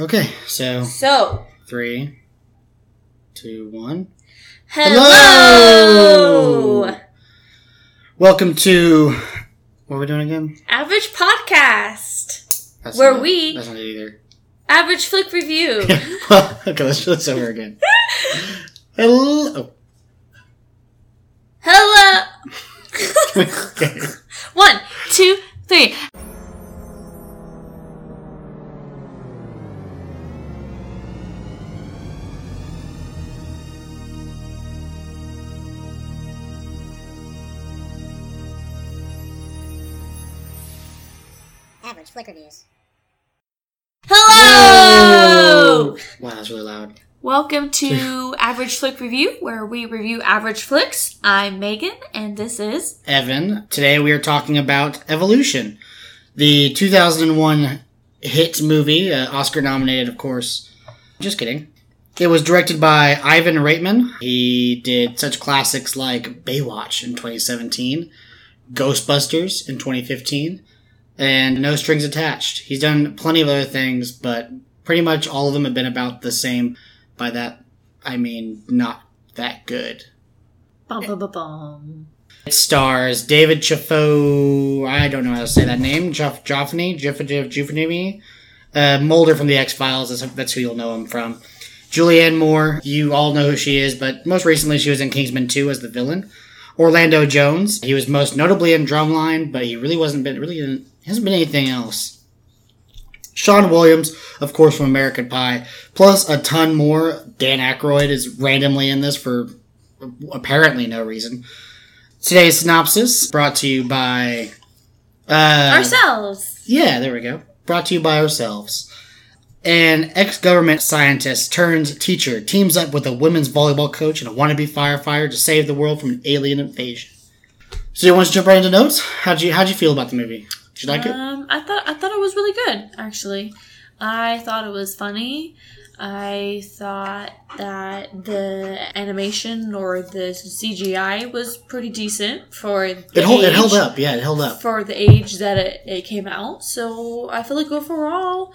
Okay, so So, three, two, one. hello! Welcome to what are we doing again? Average podcast. That's Where not- we- That's not it either. Average flick review. okay, let's do this over again. Hello. oh, hello! okay. One, two, three. Average Flick Reviews. Hello! Wow, that's really loud. Welcome to Average Flick Review, where we review average flicks. I'm Megan, and this is. Evan. Today we are talking about Evolution, the 2001 hit movie, uh, Oscar nominated, of course. Just kidding. It was directed by Ivan Reitman. He did such classics like Baywatch in 2017, Ghostbusters in 2015, and No Strings Attached. He's done plenty of other things, but pretty much all of them have been about the same. By that, I mean not that good. Bum, bum, bum, bum. It stars David Chafo. I don't know how to say that name. Joff, Joffney, Joffney, uh, Mulder from the X Files. That's, that's who you'll know him from. Julianne Moore. You all know who she is, but most recently she was in Kingsman 2 as the villain. Orlando Jones. He was most notably in Drumline, but he really wasn't been really hasn't been anything else. Sean Williams, of course, from American Pie, plus a ton more. Dan Aykroyd is randomly in this for apparently no reason. Today's synopsis brought to you by uh, Ourselves. Yeah, there we go. Brought to you by ourselves. An ex-government scientist turns teacher teams up with a women's volleyball coach and a wannabe firefighter to save the world from an alien invasion. So you want to jump right into notes? How'd you how'd you feel about the movie? Did you like it? Um, I thought I thought it was really good. Actually, I thought it was funny. I thought that the animation or the CGI was pretty decent for the It held, it held up. Yeah, it held up. for the age that it, it came out. So I feel like overall,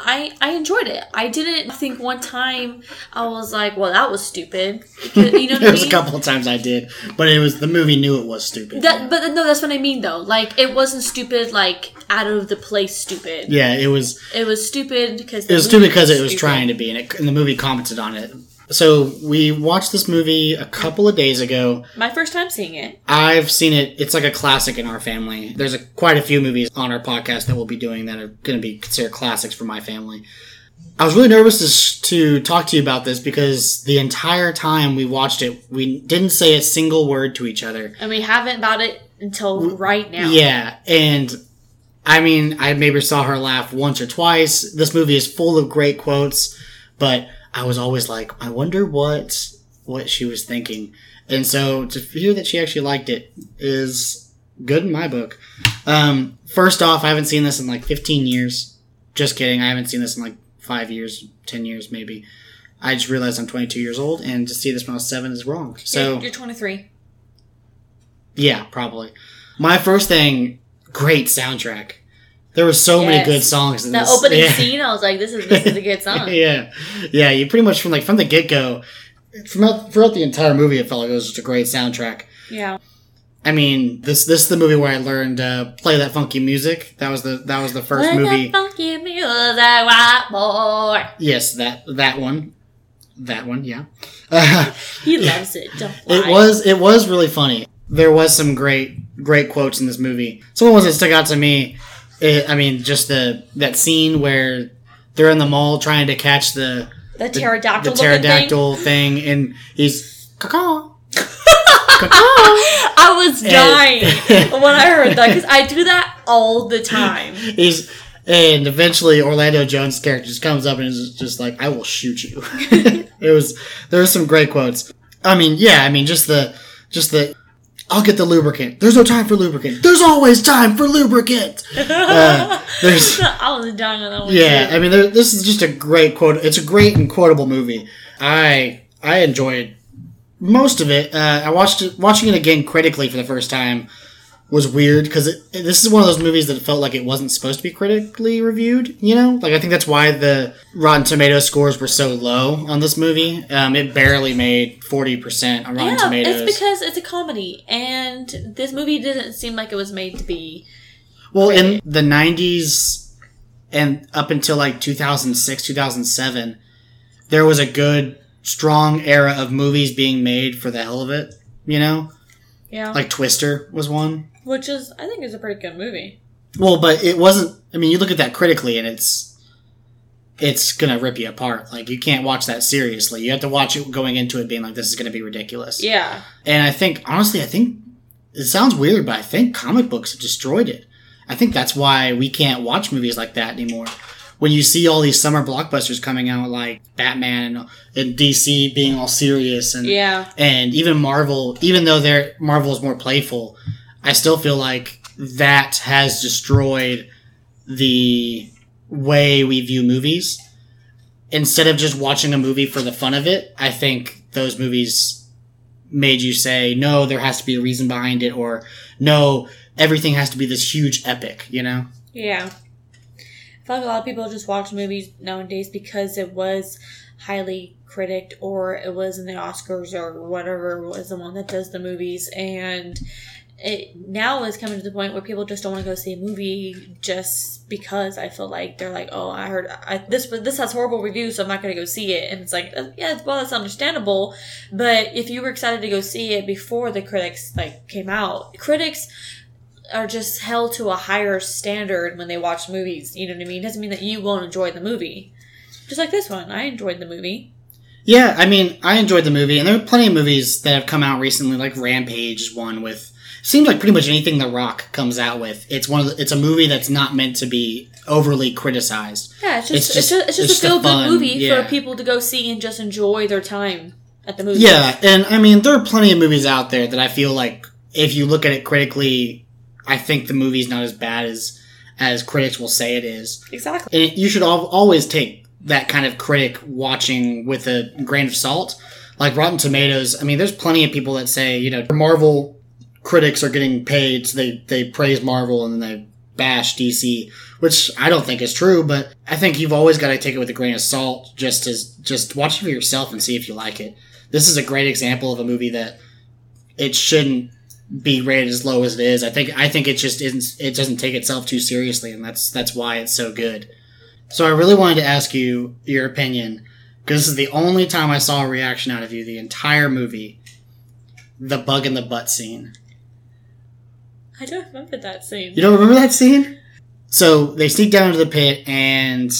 I I enjoyed it. I didn't think one time I was like, well, that was stupid. You know what I there was a mean? couple of times I did, but it was the movie knew it was stupid. That, but no, that's what I mean though. Like it wasn't stupid, like out of the place stupid. yeah, it was It was stupid because It was stupid because it was trying to be, and, it, and the movie commented on it. So we watched this movie a couple of days ago. My first time seeing it. I've seen it. It's like a classic in our family. There's a, quite a few movies on our podcast that we'll be doing that are going to be considered classics for my family. I was really nervous to, to talk to you about this because the entire time we watched it, we didn't say a single word to each other. And we haven't about it until right now. Yeah, and I mean, I maybe saw her laugh once or twice. This movie is full of great quotes, but I was always like, I wonder what what she was thinking. And so to hear that she actually liked it is good in my book. Um, first off, I haven't seen this in like 15 years. Just kidding. I haven't seen this in like five years, 10 years, maybe. I just realized I'm 22 years old, and to see this when I was seven is wrong. So You're, you're 23. yeah, probably. My first thing, great soundtrack. There were so many good songs in That this. opening yeah. scene, I was like, this is this is a good song. yeah, yeah. You pretty much from like from the get go, from out, throughout the entire movie, it felt like it was just a great soundtrack. yeah. I mean, this this is the movie where I learned uh, play that funky music. That was the that was the first When movie. the funky music, white boy. Yes, that that one, that one. Yeah. Uh, He loves it. It was it was really funny. There was some great great quotes in this movie. Some ones that stuck out to me. It, I mean, just the that scene where they're in the mall trying to catch the the pterodactyl. the looking pterodactyl thing, and he's caw I was dying when I heard that because I do that all the time. He's and eventually Orlando Jones' character just comes up and is just like, "I will shoot you." it was there were some great quotes. I mean, yeah, I mean just the just the I'll get the lubricant. There's no time for lubricant. There's always time for lubricant. Uh, there's I was dying on that one. yeah, too. I mean there, this is just a great quote. It's a great and quotable movie. I I enjoyed most of it. Uh, I watched it watching it again critically for the first time. Was weird because this is one of those movies that felt like it wasn't supposed to be critically reviewed. You know, like I think that's why the Rotten Tomato scores were so low on this movie. Um, it barely made forty percent on Rotten yeah, Tomatoes. it's because it's a comedy, and this movie didn't seem like it was made to be. Well, in the 90s and up until like 2006, 2007, there was a good, strong era of movies being made for the hell of it, you know? Yeah, Like Twister was one. Which is I think is a pretty good movie. Well, but it wasn't, I mean, you look at that critically and it's, it's gonna rip you apart. Like, you can't watch that seriously. You have to watch it going into it being like, this is gonna be ridiculous. Yeah, And I think, honestly, I think it sounds weird, but I think comic books have destroyed it. I think that's why we can't watch movies like that anymore. When you see all these summer blockbusters coming out, like Batman and, and DC being all serious, and yeah, and even Marvel, even though they're Marvel is more playful, I still feel like that has destroyed the way we view movies. Instead of just watching a movie for the fun of it, I think those movies made you say, no, there has to be a reason behind it, or no, everything has to be this huge epic, you know? yeah. I feel like a lot of people just watch movies nowadays because it was highly critiqued or it was in the Oscars or whatever was the one that does the movies and it now is coming to the point where people just don't want to go see a movie just because I feel like they're like, oh, I heard I, this this has horrible reviews, so I'm not going to go see it. And it's like, uh, yeah, well, that's understandable. But if you were excited to go see it before the critics like came out, critics are just held to a higher standard when they watch movies. You know what I mean? It Doesn't mean that you won't enjoy the movie. Just like this one, I enjoyed the movie. Yeah, I mean, I enjoyed the movie, and there are plenty of movies that have come out recently, like Rampage one with. Seems like pretty much anything The Rock comes out with, it's one of the, it's a movie that's not meant to be overly criticized. Yeah, it's just It's just- it's just, it's a just a feel good movie yeah. for people to go see and just enjoy their time at the movie. Yeah, and I mean, there are plenty of movies out there that I feel like if you look at it critically, I think the movie's not as bad as as critics will say it is. exactly. And it, you should al- always take that kind of critic watching with a grain of salt. Like Rotten Tomatoes, I mean, there's plenty of people that say, you know, Marvel critics are getting paid, so they, they praise Marvel and then they bash DC, which I don't think is true, but I think you've always got to take it with a grain of salt, just as, just watch it for yourself and see if you like it. This is a great example of a movie that it shouldn't be rated as low as it is. I think, I think it just isn't, it doesn't take itself too seriously, and that's, that's why it's so good. So I really wanted to ask you your opinion because this is the only time I saw a reaction out of you the entire movie. The bug in the butt scene. I don't remember that scene. You don't remember that scene? So they sneak down into the pit and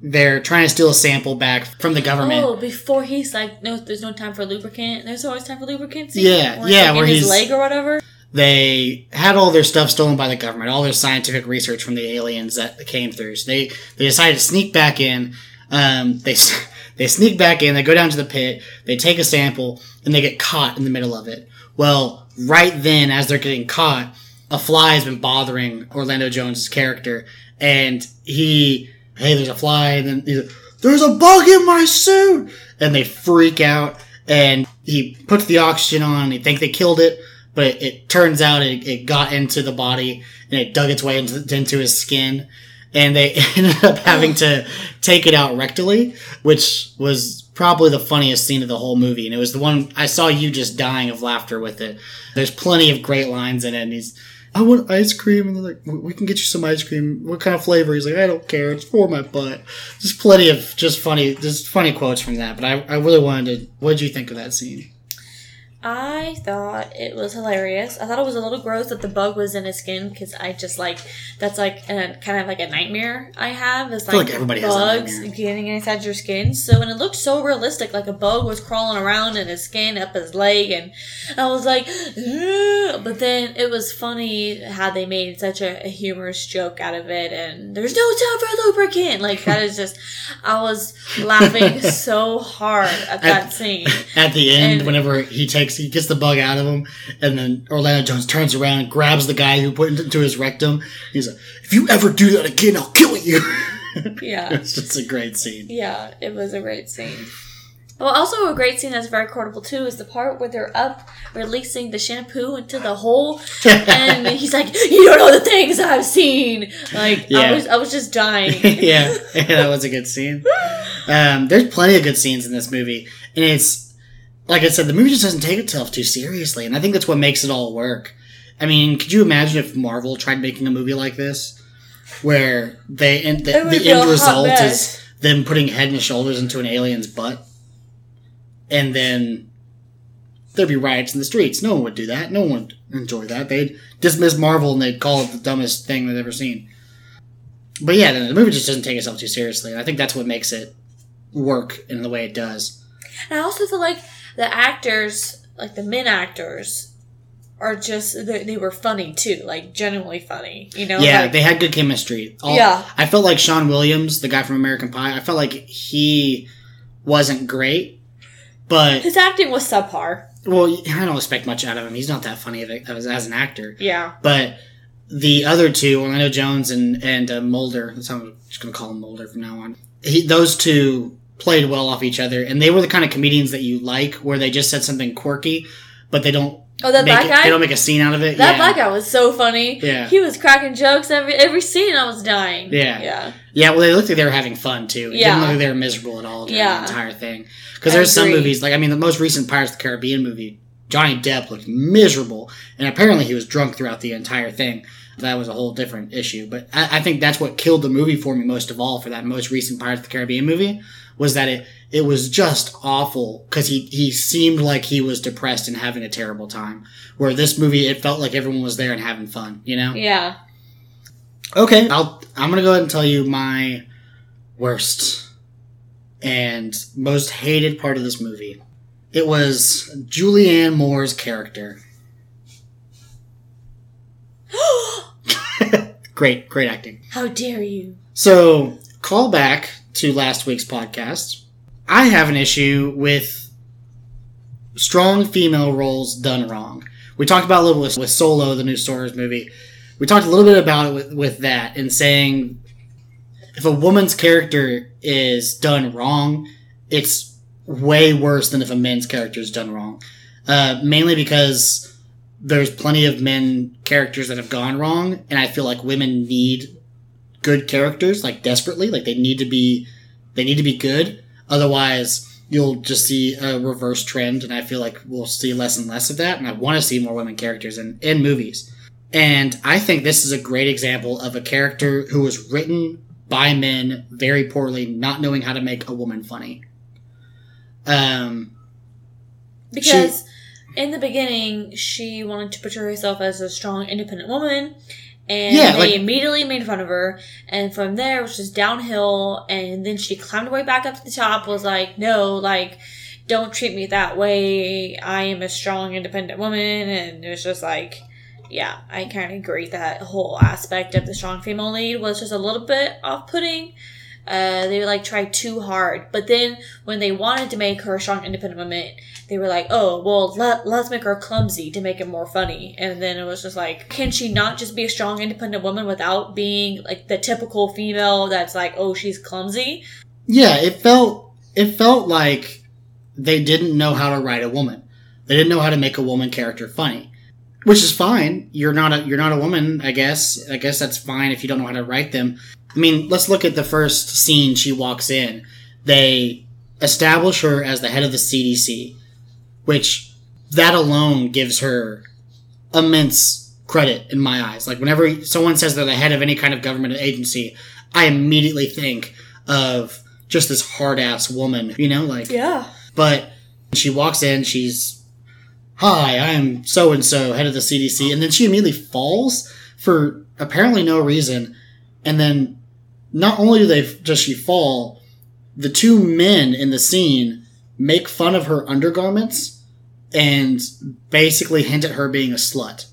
they're trying to steal a sample back from the government. Oh, before he's like, no, there's no time for lubricant. There's always time for lubricant. scene? Yeah, Or yeah, like, where his leg or whatever. They had all their stuff stolen by the government, all their scientific research from the aliens that came through. So they they decided to sneak back in. Um, they they sneak back in. They go down to the pit. They take a sample and they get caught in the middle of it. Well, right then, as they're getting caught, a fly has been bothering Orlando Jones' character, and he, hey, there's a fly, and then he's like, there's a bug in my suit, and they freak out, and he puts the oxygen on, and they think they killed it, but it, it turns out it, it got into the body, and it dug its way into, into his skin, and they ended up having to take it out rectally, which was probably the funniest scene of the whole movie. And it was the one I saw you just dying of laughter with it. There's plenty of great lines in it, and he's, I want ice cream, and they're like, "We- can get you some ice cream. What kind of flavor? He's like, I don't care. It's for my butt. There's plenty of just funny, just funny quotes from that. But I, I really wanted to. What did you think of that scene? I thought it was hilarious. I thought it was a little gross that the bug was in his skin because I just like that's like a, kind of like a nightmare I have. Is like, like everybody has bugs getting inside your skin. So and it looked so realistic, like a bug was crawling around in his skin up his leg, and I was like, "Ugh." but then it was funny how they made such a, a humorous joke out of it, and there's no time for lubricant. Like that is just, I was laughing so hard at that scene. At the end, And- whenever he takes, he gets the bug out of him, and then Orlando Jones turns around and grabs the guy who put it into his rectum. He's like, "If you ever do that again, I'll kill you." Yeah. it's just a great scene. Yeah, it was a great scene. Well, also a great scene that's very quotable too is the part where they're up releasing the shampoo into the hole, and he's like, "You don't know the things I've seen." Like Yeah. I was, I was just dying. yeah, yeah, that was a good scene. Um, there's plenty of good scenes in this movie, and it's like I said, the movie just doesn't take itself too seriously, and I think that's what makes it all work. I mean, could you imagine if Marvel tried making a movie like this, where they and the, the end result mess. is them putting head and shoulders into an alien's butt, and then there'd be riots in the streets. No one would do that. No one would enjoy that. They'd dismiss Marvel and they'd call it the dumbest thing they've ever seen. But yeah, the the movie just doesn't take itself too seriously. And I think that's what makes it work in the way it does. And I also feel like the actors, like the men actors, are just they, they were funny too, like genuinely funny. You know? yeah, Like, they had good chemistry. All- Yeah. I felt like Sean Williams, the guy from American Pie, I felt like he wasn't great, but his acting was subpar. well, I don't expect much out of him. He's not that funny as, as an actor. Yeah. But the other two, Orlando Jones and and uh, Mulder, that's how I'm just gonna call him Mulder from now on. He, those two played well off each other, and they were the kind of comedians that you like, where they just said something quirky, but they don't Oh, that black it, guy. they don't make a scene out of it. that yeah. black guy was so funny. Yeah. He was cracking jokes every every scene. I was dying. Yeah. Yeah. Yeah, well, they looked like they were having fun too. It Yeah. didn't look like they were miserable at all during Yeah. the entire thing. Because there's some movies, like I mean, the most recent Pirates of the Caribbean movie, Johnny Depp looked miserable, and apparently he was drunk throughout the entire thing. That was a whole different issue. But I, I think that's what killed the movie for me most of all for that most recent Pirates of the Caribbean movie was that it it was just awful because he he seemed like he was depressed and having a terrible time. Where this movie, it felt like everyone was there and having fun. You know. Yeah. Okay, I'll I'm gonna go ahead and tell you my worst and most hated part of this movie. It was Julianne Moore's character. great, great acting. How dare you? So, call back to last week's podcast. I have an issue with strong female roles done wrong. We talked about a little with, with Solo, the new Star Wars movie. We talked a little bit about it with, with that and saying if a woman's character is done wrong, it's way worse than if a man's character is done wrong. Uh, mainly because there's plenty of men characters that have gone wrong, and I feel like women need good characters like desperately. Like they need to be they need to be good. Otherwise you'll just see a reverse trend and i feel like we'll see less and less of that and i want to see more women characters in, in movies. And i think this is a great example of a character who was written by men very poorly not knowing how to make a woman funny. Um Because in the beginning, she wanted to portray herself as a strong, independent woman, and Yeah, they like- immediately made fun of her. And from there, it was just downhill. And then she climbed her way back up to the top. Was like, no, like, don't treat me that way. I am a strong, independent woman. And it was just like, yeah, I kind of agree that whole aspect of the strong female lead was just a little bit off-putting. Uh, they like try too hard, but then when they wanted to make her a strong, independent woman, they were like, "Oh, well, let let's make her clumsy to make it more funny." And then it was just like, can she not just be a strong, independent woman without being like the typical female that's like, "Oh, she's clumsy"? Yeah, it felt it felt like they didn't know how to write a woman. They didn't know how to make a woman character funny, which is fine. You're not a you're not a woman, I guess. I guess that's fine if you don't know how to write them. I mean, let's look at the first scene she walks in. They establish her as the head of the CDC, which that alone gives her immense credit in my eyes. Like whenever someone says they're the head of any kind of government agency, I immediately think of just this hard ass woman, you know, like Yeah. but she walks in, she's hi, I'm so and so, head of the CDC, and then she immediately falls for apparently no reason. And then not only do they does she fall, the two men in the scene make fun of her undergarments and basically hint at her being a slut.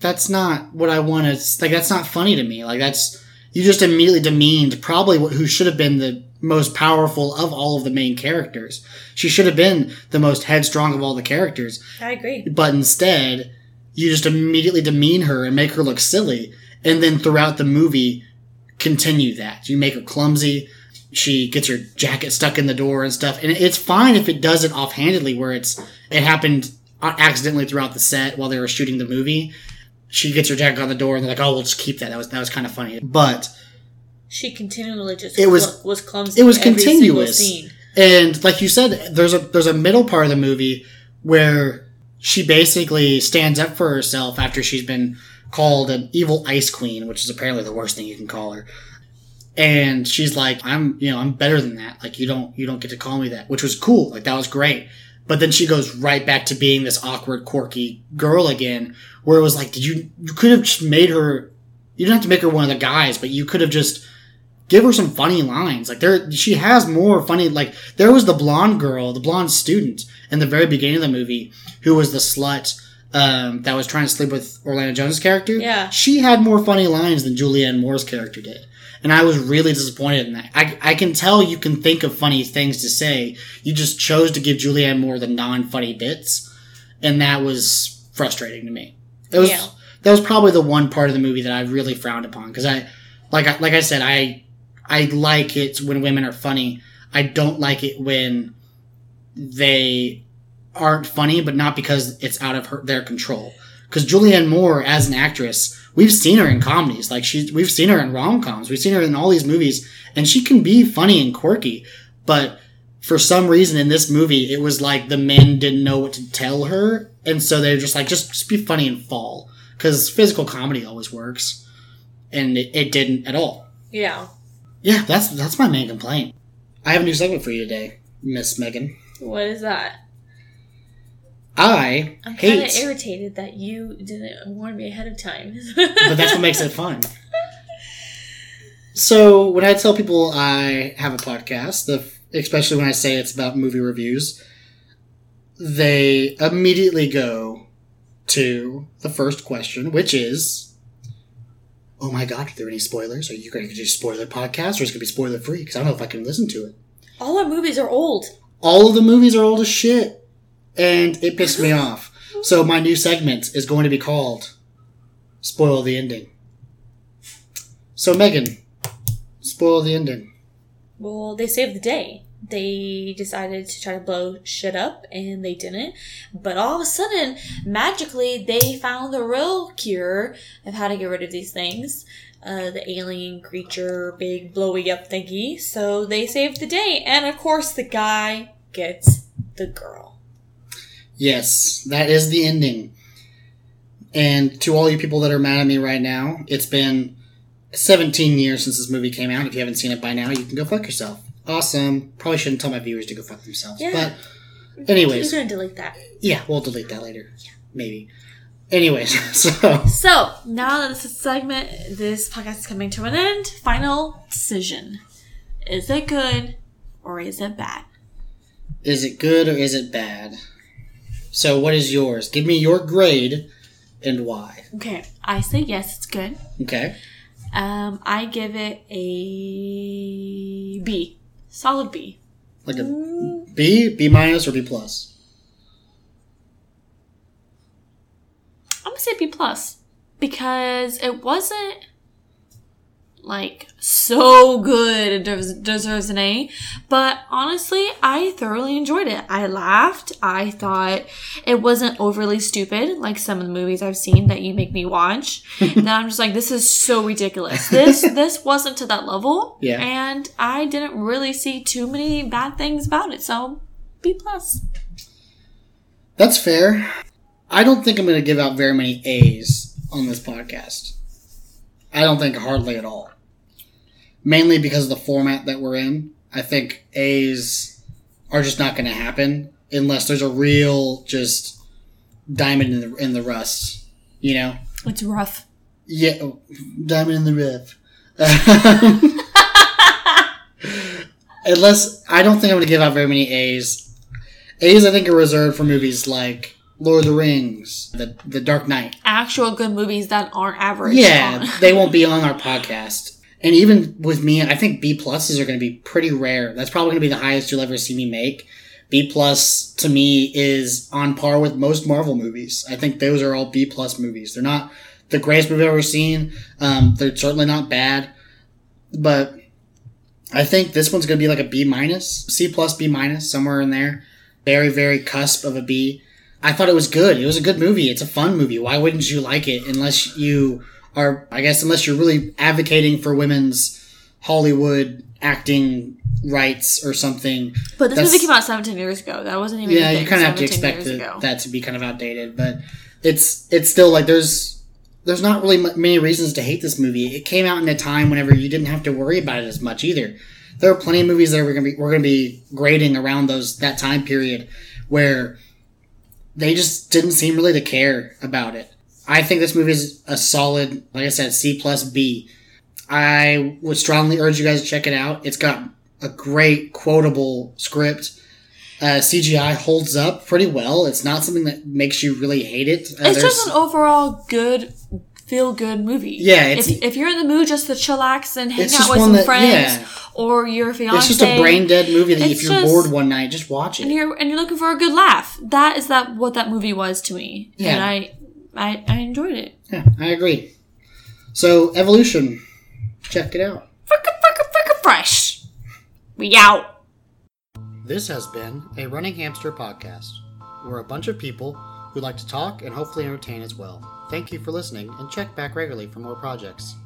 That's not what I want to like. That's not funny to me. Like that's you just immediately demeaned probably what, who should have been the most powerful of all of the main characters. She should have been the most headstrong of all the characters, I agree. but instead, you just immediately demean her and make her look silly, and then throughout the movie, continue that. You make her clumsy. she gets her jacket stuck in the door and stuff. And it's fine if it does it offhandedly, where it's it happened accidentally throughout the set while they were shooting the movie. She gets her jacket on the door, and they're like, "Oh, we'll just keep that." That was that was kind of funny, but She continually just It was- cl- was clumsy. it was every continuous. Scene. And like you said, there's a there's a middle part of the movie where she basically stands up for herself after she's been called an evil ice queen, which is apparently the worst thing you can call her. And she's like, I'm you know, I'm better than that. Like you don't you don't get to call me that, which was cool. Like that was great. But then she goes right back to being this awkward, quirky girl again, where it was like, did you you could have just made her you didn't have to make her one of the guys, but you could have just give her some funny lines. Like there, she has more funny. Like there was the blonde girl, the blonde student in the very beginning of the movie, who was the slut um, that was trying to sleep with Orlando Jones' character. Yeah. she had more funny lines than Julianne Moore's character did, and I was really disappointed in that. I I can tell you can think of funny things to say. You just chose to give Julianne Moore the non-funny bits, and that was frustrating to me. It was. Yeah. That was probably the one part of the movie that I really frowned upon because I, like I, like I said, I I like it when women are funny. I don't like it when they aren't funny, but not because it's out of her, their control. Because Julianne Moore, as an actress, we've seen her in comedies. Like she's, we've seen her in rom coms. We've seen her in all these movies, and she can be funny and quirky. But for some reason in this movie, it was like the men didn't know what to tell her, and so they're just like, just, just be funny and fall. Because physical comedy always works, and it, it didn't at all. Yeah. Yeah, that's that's my main complaint. I have a new segment for you today, Miss Megan. What is that? I I'm kind of irritated that you didn't warn me ahead of time. but that's what makes it fun. So when I tell people I have a podcast, the especially when I say it's about movie reviews, they immediately go to the first question, which is, "Oh my god, are there any spoilers? Are you going to do spoiler podcast, or is it going to be spoiler free? Because I don't know if I can listen to it." All our movies are old. all of the movies are old as shit, and it pissed me off. So my new segment is going to be called "Spoil the Ending." So Megan, spoil the ending. Well, they saved the day. They decided to try to blow shit up, and they didn't. But all of a sudden, magically, they found the real cure of how to get rid of these things. Uh, the alien creature, big blowy up thingy. So they saved the day, and of course, the guy gets the girl. Yes, that is the ending. And to all you people that are mad at me right now, it's been 17 years since this movie came out. If you haven't seen it by now, you can go fuck yourself. Awesome. Probably shouldn't tell my viewers to go fuck themselves. Yeah. But, anyways. Who's gonna delete that? Yeah, we'll delete that later. Yeah. Maybe. Anyways, so So now that this is segment, this podcast is coming to an end. Final decision: is it good or is it bad? is it good or is it bad? So what is yours? Give me your grade and why. Okay, I say yes, it's good. Okay. Um, I give it a B, solid B. Like a B, B minus, or B plus? I'm gonna say B plus because it wasn't like so good it deserves, an A. But honestly, I thoroughly enjoyed it. I laughed. I thought it wasn't overly stupid like some of the movies I've seen that you make me watch. and I'm just like, this is so ridiculous. This this wasn't to that level. Yeah. And I didn't really see too many bad things about it. So B plus. That's fair. I don't think I'm going to give out very many A's on this podcast. I don't think hardly at all. Mainly because of the format that we're in. I think A's are just not going to happen unless there's a real just diamond in the in the rust. You know? It's rough. Yeah, oh, diamond in the rough. Unless I don't think I'm going to give out very many A's. A's I think are reserved for movies like Lord of the Rings, The The Dark Knight. Actual good movies that aren't average. Yeah, they won't be on our podcast. And even with me, I think B pluses are going to be pretty rare. That's probably going to be the highest you'll ever see me make. B plus to me is on par with most Marvel movies. I think those are all B plus movies. They're not the greatest I've ever seen. Um, they're certainly not bad, but I think this one's gonna be like a B minus, C plus, B minus, somewhere in there. Very, very cusp of a B. I thought it was good. It was a good movie. It's a fun movie. Why wouldn't you like it unless you are, I guess, unless you're really advocating for women's Hollywood acting rights or something. But this That's- movie came out 17 years ago. That wasn't even. Yeah, you kind of have to expect ago. that to be kind of outdated, but it's it's still like there's there's not really m- many reasons to hate this movie. It came out in a time whenever you didn't have to worry about it as much either. There are plenty of movies that we're gonna be we're gonna be grading around those that time period where they just didn't seem really to care about it. I think this movie is a solid, like I said, C plus B. I would strongly urge you guys to check it out. It's got a great quotable script. Uh, CGI holds up pretty well. It's not something that makes you really hate it. Uh, it's just an overall good, feel good movie. Yeah, it's- if, if you're in the mood just to chillax and hang out with one some that- friends yeah. or your fiance, it's just a brain dead movie that if you're just- bored one night, just watch it. and it. you're and you're looking for a good laugh. That is that what that movie was to me. Yeah. And I, I I enjoyed it. Yeah, I agree. So, Evolution, check it out. Fricka fricka fricka fresh. We out. This has been a Running Hamster podcast. We're a bunch of people who like to talk and hopefully entertain as well. Thank you for listening and check back regularly for more projects.